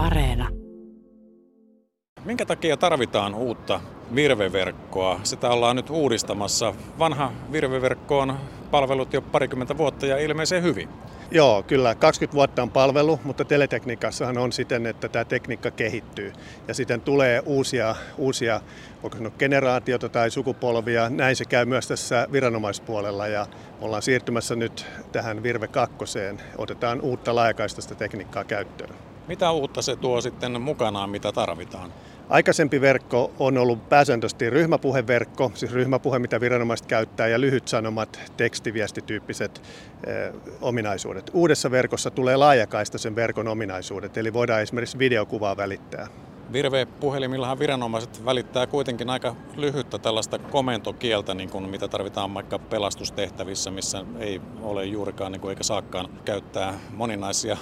Areena. Minkä takia tarvitaan uutta virveverkkoa? Sitä ollaan nyt uudistamassa. Vanha virveverkko on palvelut jo parikymmentä vuotta ja ilmeisen hyvin. Joo, kyllä. 20 vuotta on palvelu, mutta teletekniikassahan on siten, että tämä tekniikka kehittyy. Ja sitten tulee uusia, uusia onko se generaatiota tai sukupolvia. Näin se käy myös tässä viranomaispuolella ja ollaan siirtymässä nyt tähän Virve 2. Otetaan uutta laajakaistaista tekniikkaa käyttöön. Mitä uutta se tuo sitten mukanaan, mitä tarvitaan? Aikaisempi verkko on ollut pääsääntöisesti ryhmäpuheverkko, siis ryhmäpuhe, mitä viranomaiset käyttää, ja lyhyt sanomat, tekstiviestityyppiset eh, ominaisuudet. Uudessa verkossa tulee laajakaista sen verkon ominaisuudet, eli voidaan esimerkiksi videokuvaa välittää. Virve-puhelimillahan viranomaiset välittää kuitenkin aika lyhyttä tällaista komentokieltä, niin kuin mitä tarvitaan vaikka pelastustehtävissä, missä ei ole juurikaan niin kuin eikä saakkaan käyttää moninaisia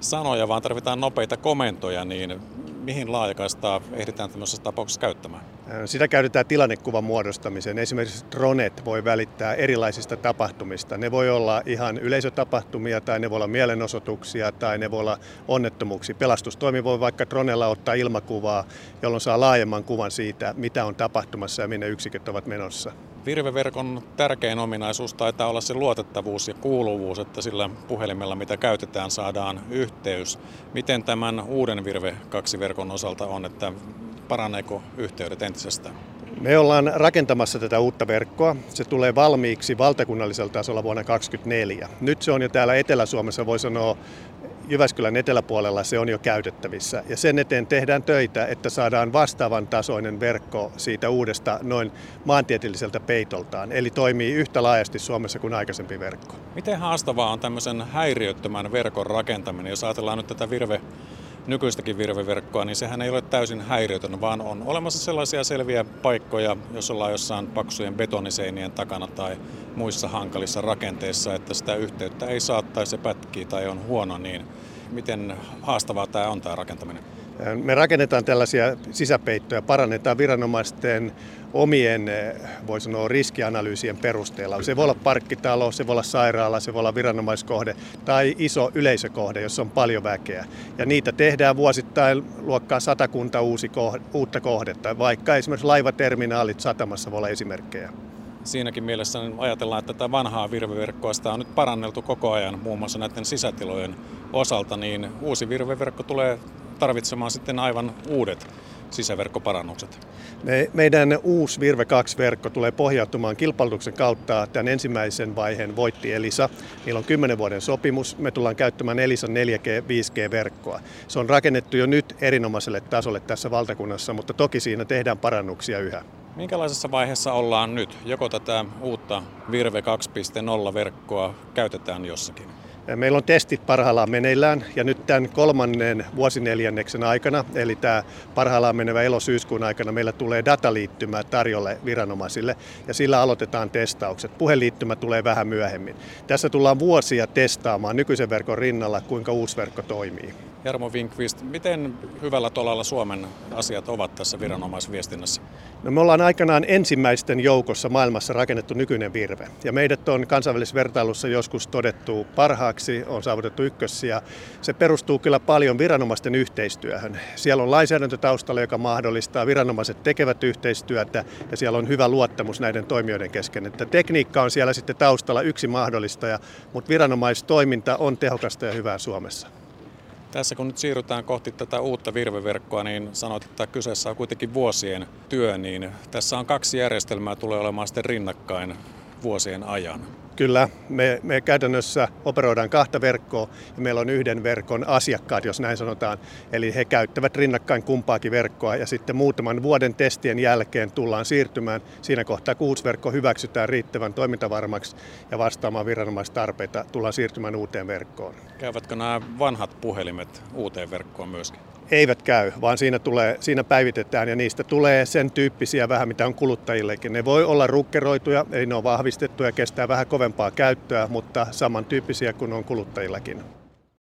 sanoja, vaan tarvitaan nopeita komentoja, niin mihin laajakaistaa ehditään tämmöisessä tapauksessa käyttämään? Sitä käytetään tilannekuvan muodostamiseen. Esimerkiksi dronet voi välittää erilaisista tapahtumista. Ne voi olla ihan yleisötapahtumia tai ne voi olla mielenosoituksia tai ne voi olla onnettomuuksia. Pelastustoimi voi vaikka dronella ottaa ilmakuvaa, jolloin saa laajemman kuvan siitä, mitä on tapahtumassa ja minne yksiköt ovat menossa. Virveverkon tärkein ominaisuus taitaa olla se luotettavuus ja kuuluvuus, että sillä puhelimella mitä käytetään saadaan yhteys. Miten tämän uuden Virve 2-verkon osalta on, että paraneeko yhteydet entisestään? Me ollaan rakentamassa tätä uutta verkkoa. Se tulee valmiiksi valtakunnallisella tasolla vuonna 2024. Nyt se on jo täällä Etelä-Suomessa, voi sanoa Jyväskylän eteläpuolella se on jo käytettävissä. Ja sen eteen tehdään töitä, että saadaan vastaavan tasoinen verkko siitä uudesta noin maantieteelliseltä peitoltaan. Eli toimii yhtä laajasti Suomessa kuin aikaisempi verkko. Miten haastavaa on tämmöisen häiriöttömän verkon rakentaminen, jos ajatellaan nyt tätä virve nykyistäkin virveverkkoa, niin sehän ei ole täysin häiriötön, vaan on olemassa sellaisia selviä paikkoja, jos ollaan jossain paksujen betoniseinien takana tai muissa hankalissa rakenteissa, että sitä yhteyttä ei saa tai se pätkii tai on huono, niin miten haastavaa tämä on tämä rakentaminen? Me rakennetaan tällaisia sisäpeittoja, parannetaan viranomaisten omien, voi sanoa, riskianalyysien perusteella. Se voi olla parkkitalo, se voi olla sairaala, se voi olla viranomaiskohde tai iso yleisökohde, jossa on paljon väkeä. Ja niitä tehdään vuosittain luokkaa satakunta uusi kohde, uutta kohdetta, vaikka esimerkiksi laivaterminaalit satamassa voi olla esimerkkejä siinäkin mielessä ajatellaan, että tätä vanhaa virveverkkoa sitä on nyt paranneltu koko ajan muun muassa näiden sisätilojen osalta, niin uusi virveverkko tulee tarvitsemaan sitten aivan uudet sisäverkkoparannukset. Me, meidän uusi Virve 2-verkko tulee pohjautumaan kilpailutuksen kautta. Tämän ensimmäisen vaiheen voitti Elisa. Niillä on 10 vuoden sopimus. Me tullaan käyttämään Elisan 4G, 5G-verkkoa. Se on rakennettu jo nyt erinomaiselle tasolle tässä valtakunnassa, mutta toki siinä tehdään parannuksia yhä. Minkälaisessa vaiheessa ollaan nyt? Joko tätä uutta Virve 2.0-verkkoa käytetään jossakin? Meillä on testit parhaillaan meneillään ja nyt tämän kolmannen vuosineljänneksen aikana, eli tämä parhaillaan menevä elosyyskuun aikana, meillä tulee dataliittymä tarjolle viranomaisille ja sillä aloitetaan testaukset. Puheliittymä tulee vähän myöhemmin. Tässä tullaan vuosia testaamaan nykyisen verkon rinnalla, kuinka uusi verkko toimii. Jarmo Winkvist, miten hyvällä tolalla Suomen asiat ovat tässä viranomaisviestinnässä? No me ollaan aikanaan ensimmäisten joukossa maailmassa rakennettu nykyinen virve. Ja meidät on kansainvälisessä vertailussa joskus todettu parhaaksi, on saavutettu ykkössiä. Se perustuu kyllä paljon viranomaisten yhteistyöhön. Siellä on lainsäädäntö taustalla, joka mahdollistaa, viranomaiset tekevät yhteistyötä ja siellä on hyvä luottamus näiden toimijoiden kesken. Että tekniikka on siellä sitten taustalla yksi mahdollistaja, mutta viranomaistoiminta on tehokasta ja hyvää Suomessa. Tässä kun nyt siirrytään kohti tätä uutta virveverkkoa, niin sanoit, että kyseessä on kuitenkin vuosien työ, niin tässä on kaksi järjestelmää tulee olemaan sitten rinnakkain vuosien ajan. Kyllä, me, me käytännössä operoidaan kahta verkkoa ja meillä on yhden verkon asiakkaat, jos näin sanotaan. Eli he käyttävät rinnakkain kumpaakin verkkoa ja sitten muutaman vuoden testien jälkeen tullaan siirtymään. Siinä kohtaa kuusi verkko hyväksytään riittävän toimintavarmaksi ja vastaamaan viranomaistarpeita tullaan siirtymään uuteen verkkoon. Käyvätkö nämä vanhat puhelimet uuteen verkkoon myöskin? Eivät käy, vaan siinä, tulee, siinä päivitetään ja niistä tulee sen tyyppisiä vähän mitä on kuluttajillekin. Ne voi olla rukkeroituja, eli ne on vahvistettu ja kestää vähän kovempaa käyttöä, mutta samantyyppisiä kuin on kuluttajillakin.